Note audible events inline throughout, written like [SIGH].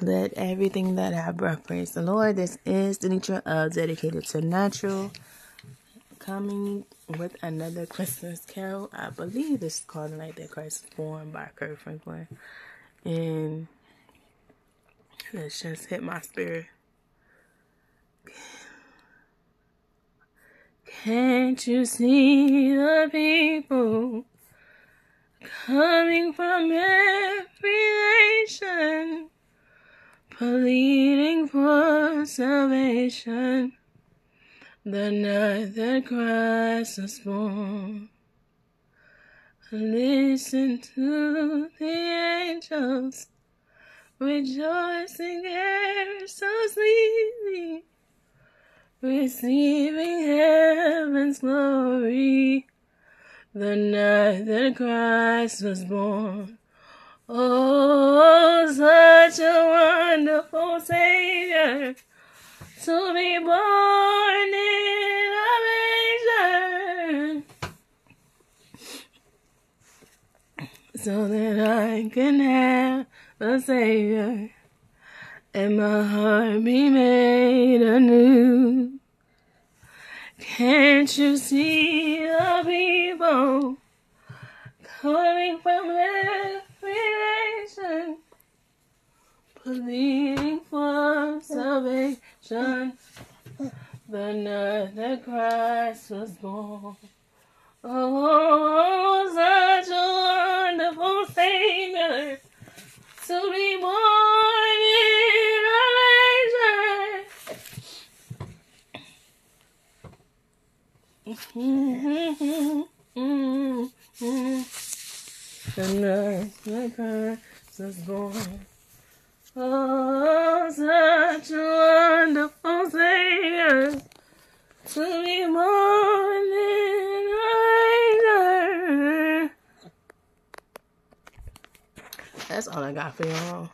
Let everything that I breath praise the Lord. This is Denitra of Dedicated to Natural. Coming with another Christmas carol. I believe this is called The Night That Christ was Born by Kirk Franklin. And let's just hit my spirit. Can't you see the people coming from every nation? Pleading for salvation the night that Christ was born. Listen to the angels rejoicing ever so sweetly, receiving heaven's glory the night that Christ was born. Oh, such a Savior to be born in a manger so that I can have a Savior and my heart be made anew. Can't you see the people coming from every nation, for salvation. The night that Christ was born. Oh, such a wonderful Savior to be born in a manger. [LAUGHS] The night that Christ was born. Oh, such a wonderful Savior to be born in a That's all I got for y'all.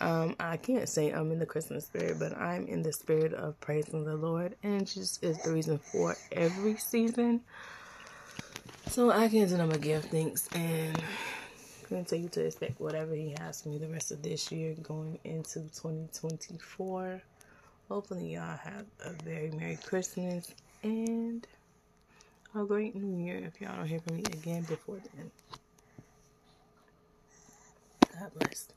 Um, I can't say I'm in the Christmas spirit, but I'm in the spirit of praising the Lord, and just is the reason for every season. So I can I'm gonna give thanks and continue to expect whatever he has for me the rest of this year going into 2024. Hopefully y'all have a very Merry Christmas and a great New Year if y'all don't hear from me again before then. God bless.